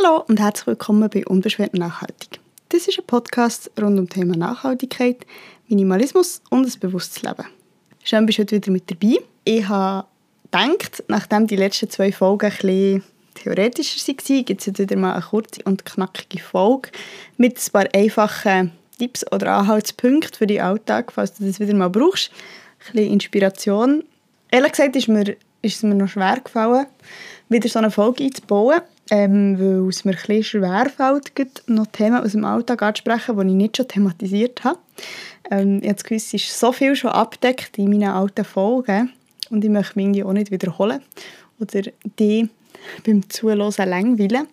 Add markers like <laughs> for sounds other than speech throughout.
Hallo und herzlich willkommen bei Unbeschwert Nachhaltig. Das ist ein Podcast rund um das Thema Nachhaltigkeit, Minimalismus und ein bewusstes Leben. Schön, bist du heute wieder mit dabei. Ich habe gedacht, nachdem die letzten zwei Folgen ein bisschen theoretischer waren, gibt es jetzt wieder mal eine kurze und knackige Folge mit ein paar einfachen Tipps oder Anhaltspunkten für den Alltag, falls du das wieder mal brauchst. Ein bisschen Inspiration. Ehrlich gesagt ist, mir, ist es mir noch schwer gefallen, wieder so eine Folge einzubauen, ähm, weil es mir ein bisschen schwer fällt, noch Themen aus dem Alltag anzusprechen, die ich nicht schon thematisiert habe. Ähm, ich habe Gefühl, es ist so viel schon abdeckt in meinen alten Folgen und ich möchte mich auch nicht wiederholen oder die beim Zuhören langweilen.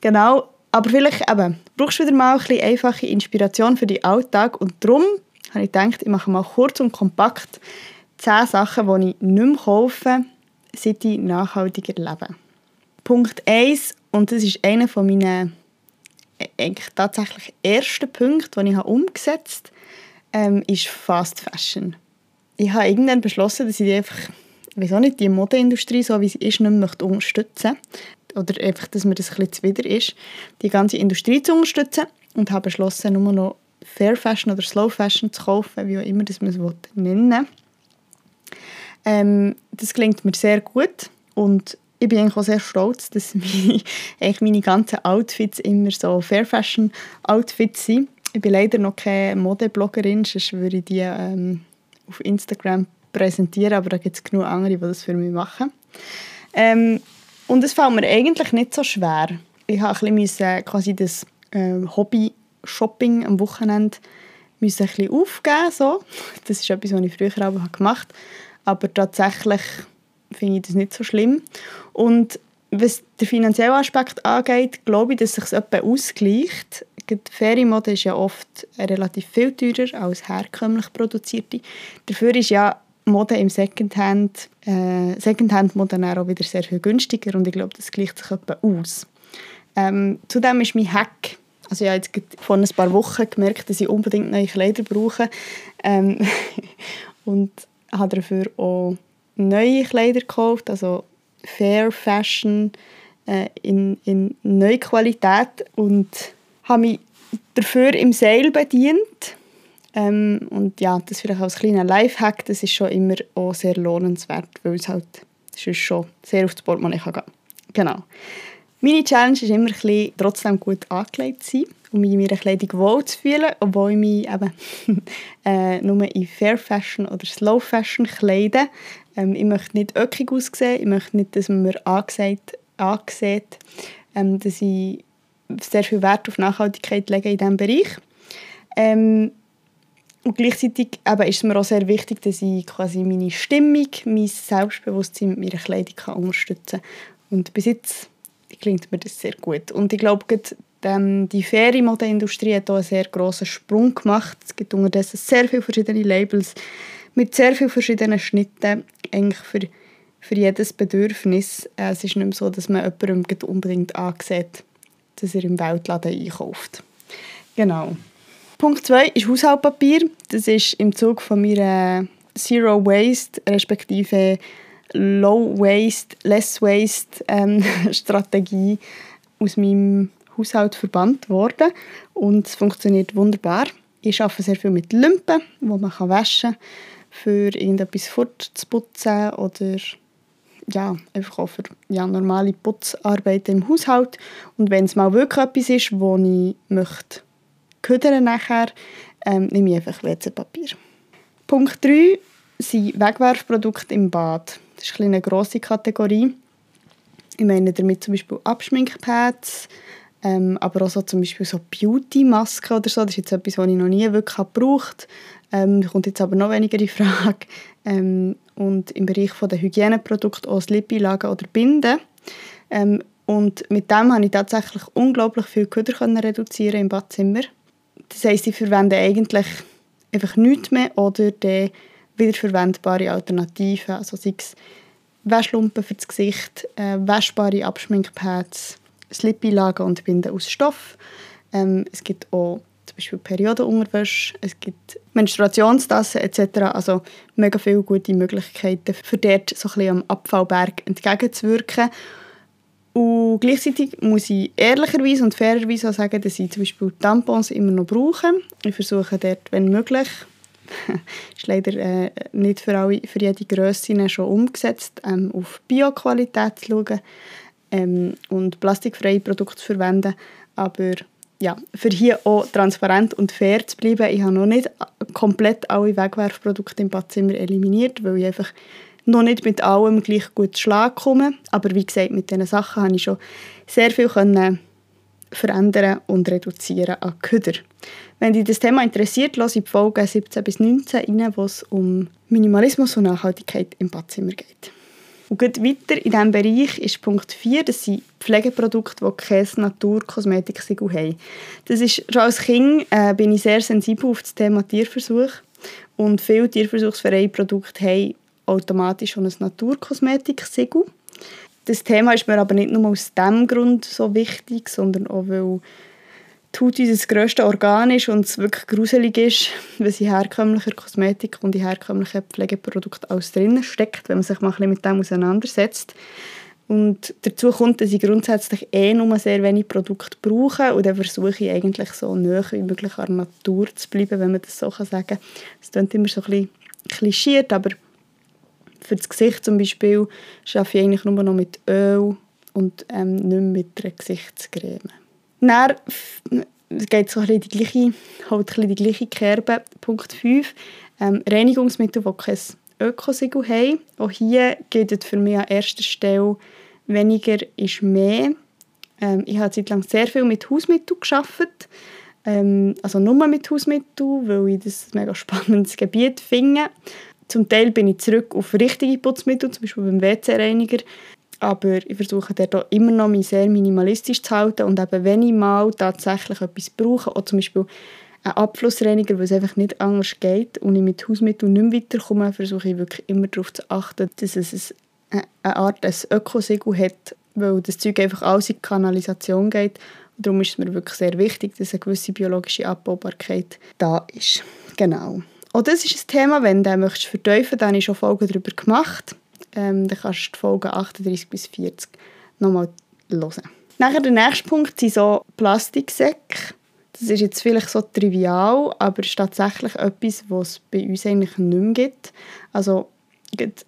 Genau, aber vielleicht eben, brauchst du wieder mal ein bisschen einfache Inspiration für den Alltag und darum habe ich gedacht, ich mache mal kurz und kompakt 10 Sachen, die ich nicht mehr kaufe, ich nachhaltiger lebe. Punkt 1, und das ist einer von meinen äh, eigentlich tatsächlich ersten Punkten, die ich umgesetzt habe, ähm, ist Fast Fashion. Ich habe irgendwann beschlossen, dass ich einfach, ich nicht, die Modeindustrie, so wie sie ist, nicht mehr unterstützen möchte. Oder einfach, dass mir das ein bisschen zuwider ist, die ganze Industrie zu unterstützen. Und habe beschlossen, nur noch Fair Fashion oder Slow Fashion zu kaufen, wie auch immer das man es nennen will. Ähm, das klingt mir sehr gut und ich bin auch sehr stolz, dass <laughs> meine, meine ganzen Outfits immer so Fair Fashion Outfits sind. Ich bin leider noch keine Modebloggerin, sonst würde ich die ähm, auf Instagram präsentieren, aber da gibt es genug andere, die das für mich machen. Ähm, und es fällt mir eigentlich nicht so schwer. Ich habe ein bisschen quasi das äh, Hobby-Shopping am Wochenende ein bisschen aufgeben. So. Das ist etwas, was ich früher auch gemacht habe. Aber tatsächlich finde ich das nicht so schlimm. Und was den finanziellen Aspekt angeht, glaube ich, dass sich etwas ausgleicht. Die Ferienmode ist ja oft relativ viel teurer als herkömmlich produzierte. Dafür ist ja Mode im Secondhand, äh, Secondhand-Mode auch wieder sehr viel günstiger und ich glaube, das gleicht sich etwa aus. Ähm, zudem ist mein Hack, also ich habe jetzt vor ein paar Wochen gemerkt, dass ich unbedingt neue Kleider brauche ähm, <laughs> und habe dafür auch neue Kleider gekauft, also Fair Fashion äh, in, in neue Qualität und habe mich dafür im Sale bedient. Ähm, und ja, das vielleicht als kleiner Lifehack, das ist schon immer auch sehr lohnenswert, weil es halt schon sehr auf das Portemonnaie kann gehen Genau. Meine Challenge ist immer ein bisschen trotzdem gut angelegt zu sein und mich in meiner Kleidung wohl zu fühlen, obwohl ich mich eben <laughs> äh, nur in Fair Fashion oder Slow Fashion kleide. Ähm, ich möchte nicht öckig aussehen, ich möchte nicht, dass man mir angesagt, angesieht, ähm, dass ich sehr viel Wert auf Nachhaltigkeit lege in diesem Bereich. Ähm, und gleichzeitig eben ist es mir auch sehr wichtig, dass ich quasi meine Stimmung, mein Selbstbewusstsein mit meiner Kleidung kann unterstützen kann. Und bis jetzt klingt mir das sehr gut. Und ich glaube, die Ferienmodeindustrie hat hier einen sehr grossen Sprung gemacht. Es gibt unterdessen sehr viele verschiedene Labels mit sehr vielen verschiedenen Schnitten eigentlich für, für jedes Bedürfnis. Äh, es ist nicht mehr so, dass man jemandem unbedingt ansieht, dass er im Weltladen einkauft. Genau. Punkt 2 ist Haushaltpapier. Das ist im Zug von meiner Zero Waste respektive Low Waste, Less Waste ähm, <laughs> Strategie aus meinem Haushalt verbannt worden und es funktioniert wunderbar. Ich arbeite sehr viel mit Lumpen, wo man waschen kann für irgendetwas fortzuputzen oder ja, einfach auch für ja, normale Putzarbeiten im Haushalt. Und wenn es mal wirklich etwas ist, wo ich möchte ködern nachher, ähm, nehme ich einfach WC-Papier. Punkt 3 sind Wegwerfprodukte im Bad. Das ist eine grosse Kategorie. Ich meine damit zum Beispiel Abschminkpads, ähm, aber auch so zum Beispiel so Beauty-Masken oder so. Das ist jetzt etwas, was ich noch nie wirklich gebraucht habe. Ähm, kommt jetzt aber noch weniger in Frage. Ähm, und im Bereich der Hygieneprodukte auch Slip-Einlagen oder Binden. Ähm, und mit dem konnte ich tatsächlich unglaublich viel Köder reduzieren im Badzimmer. Das heisst, ich verwende eigentlich einfach nichts mehr oder die wiederverwendbare Alternativen, also sei es Wäschlumpen für das Gesicht, äh, waschbare Abschminkpads, Slip-Einlagen und Binden aus Stoff. Ähm, es gibt auch zum Beispiel Periodenunterwäsche, es gibt Menstruationstassen etc. Also mega viele gute Möglichkeiten, für dort so ein bisschen am Abfallberg entgegenzuwirken. Und gleichzeitig muss ich ehrlicherweise und fairerweise auch sagen, dass ich zum Beispiel Tampons immer noch brauche. Ich versuche dort, wenn möglich, <laughs> ist leider äh, nicht für, alle, für jede Grösse schon umgesetzt, ähm, auf Bioqualität zu schauen ähm, und plastikfreie Produkte zu verwenden. Aber ja, für hier auch transparent und fair zu bleiben, ich habe noch nicht komplett alle Wegwerfprodukte im Badzimmer eliminiert, weil ich einfach noch nicht mit allem gleich gut Schlag komme. Aber wie gesagt, mit diesen Sachen habe ich schon sehr viel können verändern und reduzieren an Köder. Wenn dich das Thema interessiert, ich die Folge 17 bis 19 rein, wo es um Minimalismus und Nachhaltigkeit im Badzimmer geht. Und geht weiter in diesem Bereich ist Punkt 4, das sind Pflegeprodukte, die kein Naturkosmetiksiegel haben. Das ist, schon als Kind äh, bin ich sehr sensibel auf das Thema Tierversuch und viele tierversuchsfreie Produkte haben automatisch schon ein Naturkosmetik-Siegel. Das Thema ist mir aber nicht nur aus diesem Grund so wichtig, sondern auch, weil die Haut unser grösstes Organ ist und es wirklich gruselig ist, <laughs> was in herkömmlicher Kosmetik und in herkömmlichen Pflegeprodukten alles drin steckt, wenn man sich mal ein bisschen mit dem auseinandersetzt. Und dazu kommt, dass ich grundsätzlich eh nur sehr wenig Produkte brauche und dann versuche ich eigentlich so nah wie möglich an der Natur zu bleiben, wenn man das so sagen kann. Das klingt immer so ein bisschen klischiert, aber für das Gesicht zum Beispiel arbeite ich eigentlich nur noch mit Öl und ähm, nicht mehr mit einer Gesichtscreme. Dann geht so ein die gleiche, halt ein die gleiche Kerbe. Punkt 5. Ähm, Reinigungsmittel, die kein Ökosiegel haben. Auch hier gilt für mich an erster Stelle, weniger ist mehr. Ähm, ich habe zeitlang sehr viel mit Hausmitteln gearbeitet. Ähm, also nur mit Hausmitteln, weil ich das ein mega <laughs> spannendes Gebiet finde. Zum Teil bin ich zurück auf richtige Putzmittel, zum Beispiel beim WC-Reiniger. Aber ich versuche dort immer noch mich sehr minimalistisch zu halten und eben, wenn ich mal tatsächlich etwas brauche, oder zum Beispiel einen Abflussreiniger, weil es einfach nicht anders geht und ich mit Hausmitteln nicht mehr weiterkomme, versuche ich wirklich immer darauf zu achten, dass es eine Art ein Ökosiegel hat, weil das Zeug einfach alles in die Kanalisation geht. Und darum ist es mir wirklich sehr wichtig, dass eine gewisse biologische Abbaubarkeit da ist. Genau. Auch das ist ein Thema, wenn du möchtest vertiefen dann habe ich schon Folgen darüber gemacht. Ähm, dann kannst du die Folgen 38 bis 40 nochmal hören. Nachher der nächste Punkt sind so Plastiksäcke. Das ist jetzt vielleicht so trivial, aber es ist tatsächlich etwas, was es bei uns eigentlich nicht mehr gibt. Also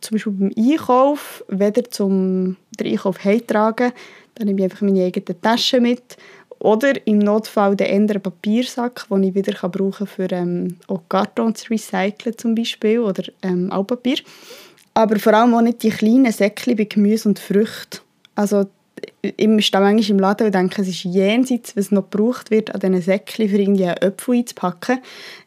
zum Beispiel beim Einkauf, weder zum den Einkauf heimtragen, dann nehme ich einfach meine eigene Tasche mit oder im Notfall den anderen Papiersack, den ich wieder brauchen kann, um ähm, auch Karton zu recyceln zum Beispiel oder ähm, Altpapier. Aber vor allem auch nicht die kleinen Säckchen bei Gemüse und Früchten. Also stehe manchmal im Laden und denke, es ist jenseits, was noch gebraucht wird, an diesen Säckchen für irgendwie einen Äpfel einzupacken.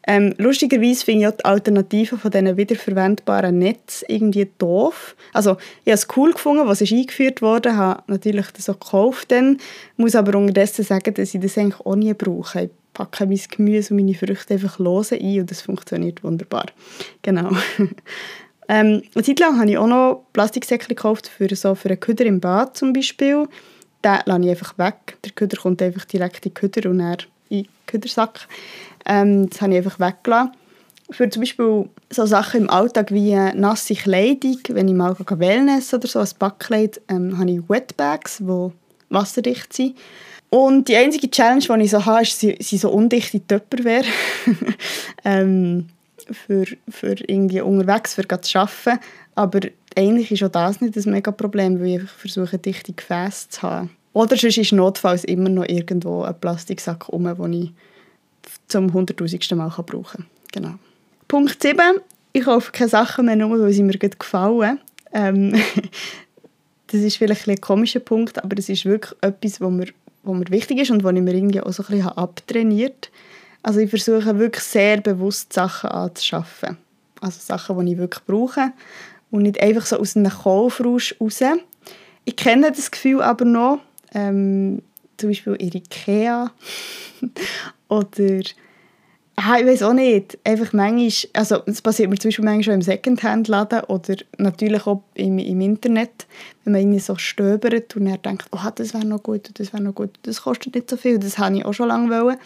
Ähm, lustigerweise finde ich auch die Alternativen von diesen wiederverwendbaren Netzen irgendwie doof. Also ich habe es cool gefunden, was ist eingeführt wurde, habe natürlich das auch gekauft dann, muss aber unterdessen sagen, dass ich das eigentlich auch nie brauche. Ich packe mein Gemüse und meine Früchte einfach lose ein und das funktioniert wunderbar. Genau. <laughs> Ähm, eine Zeit lang habe ich auch noch Plastiksäckchen gekauft für, so für einen Köder im Bad zum Beispiel. Den lasse ich einfach weg. Der Köder kommt einfach direkt in den Köder und dann in den Ködersack. Ähm, das habe ich einfach weggelassen. Für zum Beispiel so Sachen im Alltag wie nasse Kleidung, wenn ich mal Wellness oder so, ein Backkleid, ähm, habe ich Wetbags, die wasserdicht sind. Und die einzige Challenge, die ich so habe, ist, sind so undichte Tupperware. <laughs> ähm, für, für irgendwie unterwegs für zu arbeiten. Aber eigentlich ist auch das nicht das mega Problem, weil ich versuche, dichte Gefäße zu haben. Oder sonst ist notfalls immer noch irgendwo ein Plastiksack um, den ich zum hunderttausendsten Mal brauchen kann. Genau. Punkt 7. Ich kaufe keine Sachen mehr, nur weil sie mir gut gefallen. Ähm, <laughs> das ist vielleicht ein, ein komischer Punkt, aber es ist wirklich etwas, was mir, was mir wichtig ist und was ich mir irgendwie auch so ein bisschen abtrainiert habe also ich versuche wirklich sehr bewusst Sachen anzuschaffen. Also Sachen, die ich wirklich brauche und nicht einfach so aus einem Kaufrausch raus. Ich kenne das Gefühl aber noch, ähm, zum Beispiel in Ikea <laughs> oder ah, ich weiß auch nicht, einfach manchmal, also das passiert mir zum Beispiel manchmal schon im Secondhand-Laden oder natürlich auch im, im Internet, wenn man irgendwie so stöbert und dann denkt, oh, das wäre noch gut, das wäre noch gut, das kostet nicht so viel, das habe ich auch schon lange wollen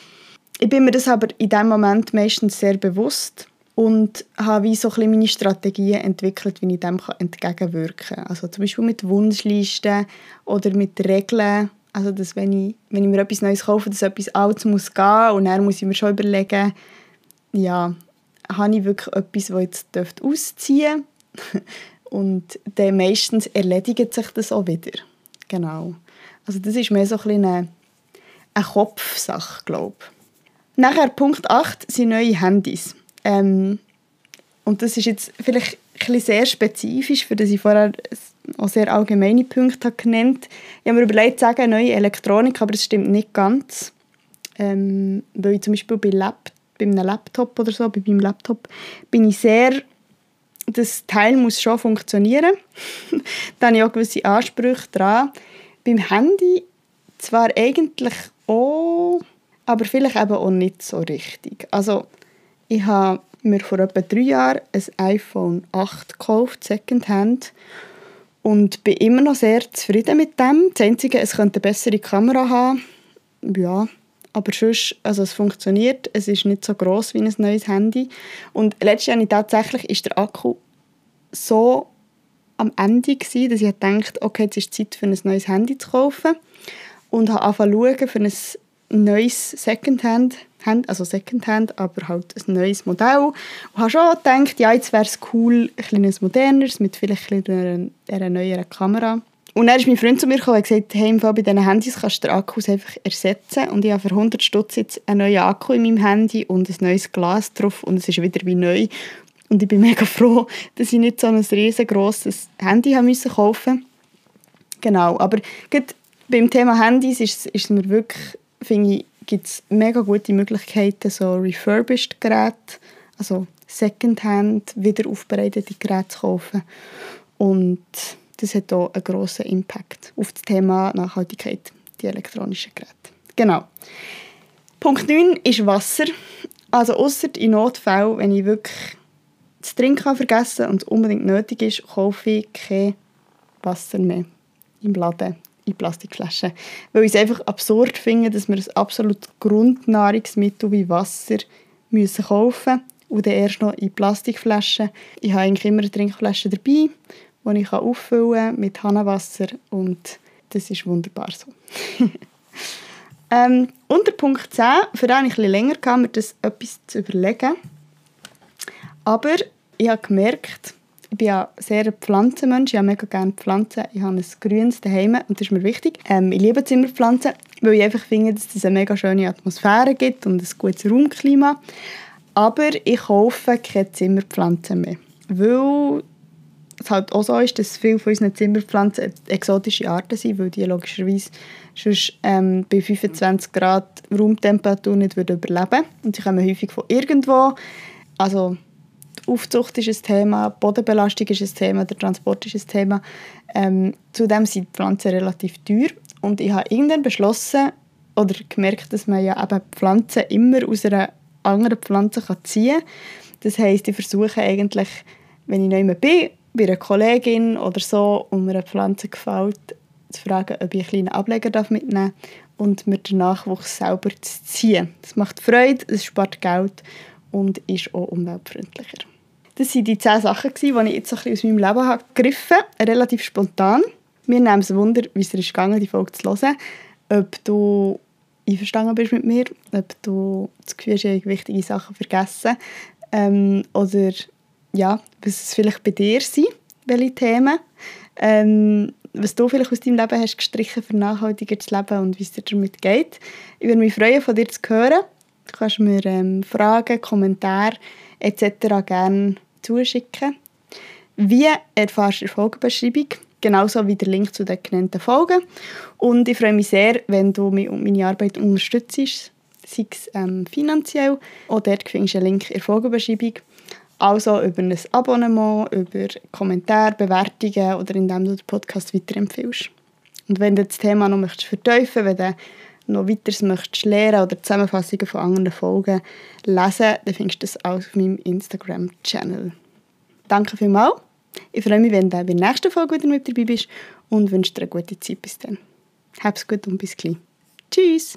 ich bin mir das aber in dem Moment meistens sehr bewusst und habe wie so ein meine Strategien entwickelt, wie ich dem entgegenwirken kann. Also zum Beispiel mit Wunschlisten oder mit Regeln. Also dass wenn ich, wenn ich mir etwas Neues kaufe, dass etwas Altes muss gehen und dann muss ich mir schon überlegen, ja, habe ich wirklich etwas, das jetzt ausziehen <laughs> und dann meistens erledigt sich das auch wieder. Genau. Also das ist mehr so ein eine Kopfsache, glaube ich. Nachher Punkt 8 sind neue Handys. Ähm, und das ist jetzt vielleicht ein sehr spezifisch, für das ich vorher auch sehr allgemeine Punkte habe genannt Ich habe mir überlegt, zu sagen, neue Elektronik, aber das stimmt nicht ganz. Ähm, weil ich zum Beispiel bei, Lab, bei einem Laptop oder so, bei meinem Laptop, bin ich sehr das Teil muss schon funktionieren. <laughs> da habe ich auch gewisse Ansprüche dran. Beim Handy zwar eigentlich auch, aber vielleicht eben auch nicht so richtig. Also ich habe mir vor etwa drei Jahren ein iPhone 8 gekauft, Secondhand. Und bin immer noch sehr zufrieden mit dem. Das Einzige, es könnte eine bessere Kamera haben. Ja, aber sonst, also es funktioniert. Es ist nicht so groß wie ein neues Handy. Und letztes Jahr tatsächlich ist der Akku so am Ende gewesen, dass ich dachte, okay, jetzt ist Zeit für ein neues Handy zu kaufen. Und habe angefangen zu für ein neues Secondhand, also Secondhand, aber halt ein neues Modell. Und habe schon gedacht, ja, jetzt wäre es cool, ein kleines moderneres, mit vielleicht einer, einer neueren Kamera. Und dann ist mein Freund zu mir gekommen und gesagt, hey, bei diesen Handys kannst du den Akku einfach ersetzen. Und ich habe für 100 Stutz jetzt einen neuen Akku in meinem Handy und ein neues Glas drauf und es ist wieder wie neu. Und ich bin mega froh, dass ich nicht so ein riesengroßes Handy haben müssen kaufen Genau, aber beim Thema Handys ist, ist mir wirklich finde ich, gibt es mega gute Möglichkeiten, so refurbished Geräte, also Secondhand, wieder aufbereitete Geräte zu kaufen. Und das hat auch einen grossen Impact auf das Thema Nachhaltigkeit, die elektronischen Geräte. Genau. Punkt 9 ist Wasser. Also außer in Notfällen, wenn ich wirklich das Trinken vergessen und es unbedingt nötig ist, kaufe ich kein Wasser mehr im Laden in Plastikflaschen. Weil ich es einfach absurd finde, dass wir ein absolut Grundnahrungsmittel wie Wasser müssen kaufen und dann erst noch in Plastikflaschen. Ich habe eigentlich immer eine Trinkflasche dabei, die ich auffüllen kann mit Hahnenwasser und das ist wunderbar so. <laughs> ähm, unter Punkt 10, für den ich ein länger kam, mir das etwas zu überlegen. Aber ich habe gemerkt, ich bin ja sehr ein Pflanzenmensch, ich habe mega gerne Pflanzen. Ich habe ein grünes daheim und das ist mir wichtig. Ähm, ich liebe Zimmerpflanzen, weil ich einfach finde, dass es eine mega schöne Atmosphäre gibt und ein gutes Raumklima. Aber ich kaufe keine Zimmerpflanzen mehr, weil es halt auch so ist, dass viele von unseren Zimmerpflanzen exotische Arten sind, weil die logischerweise sonst ähm, bei 25 Grad Raumtemperatur nicht überleben würden. Und sie kommen häufig von irgendwo. Also Aufzucht ist ein Thema, Bodenbelastung ist ein Thema, der Transport ist ein Thema. Ähm, zudem sind die Pflanzen relativ teuer und ich habe irgendwann beschlossen oder gemerkt, dass man ja eben Pflanzen immer aus einer anderen Pflanze ziehen kann. Das heisst, ich versuche eigentlich, wenn ich neu bin, bei einer Kollegin oder so und mir eine Pflanze gefällt, zu fragen, ob ich einen kleinen Ableger mitnehmen darf und mir den Nachwuchs selber zu ziehen. Das macht Freude, es spart Geld und ist auch umweltfreundlicher. Das waren die zehn Sachen, die ich jetzt ein aus meinem Leben habe gegriffen habe, relativ spontan. Mir nimmt es Wunder, wie es ist gegangen, die Folge zu hören. Ob du einverstanden bist mit mir, ob du das Gefühl hast, ich wichtige Sachen vergessen ähm, oder ja, was es vielleicht bei dir sind, welche Themen. Ähm, was du vielleicht aus deinem Leben hast gestrichen für nachhaltiger zu leben und wie es dir damit geht. Ich würde mich freuen, von dir zu hören. Du kannst mir ähm, Fragen, Kommentare etc. gerne zuschicken. Wie erfährst du die Folgenbeschreibung? Genauso wie der Link zu den genannten Folgen. Und ich freue mich sehr, wenn du mich und meine Arbeit unterstützt, sei es ähm, finanziell. Auch dort findest du einen Link in der Folgenbeschreibung. Also über ein Abonnement, über Kommentare, Bewertungen oder indem du den Podcast weiterempfiehlst. Und wenn du das Thema noch möchtest vertiefen möchtest, noch weiteres möchtest lernen oder Zusammenfassungen von anderen Folgen lesen, dann findest du das auch auf meinem Instagram-Channel. Danke vielmals. Ich freue mich, wenn du bei der nächsten Folge wieder mit dabei bist und wünsche dir eine gute Zeit bis dann. Hab's gut und bis gleich. Tschüss!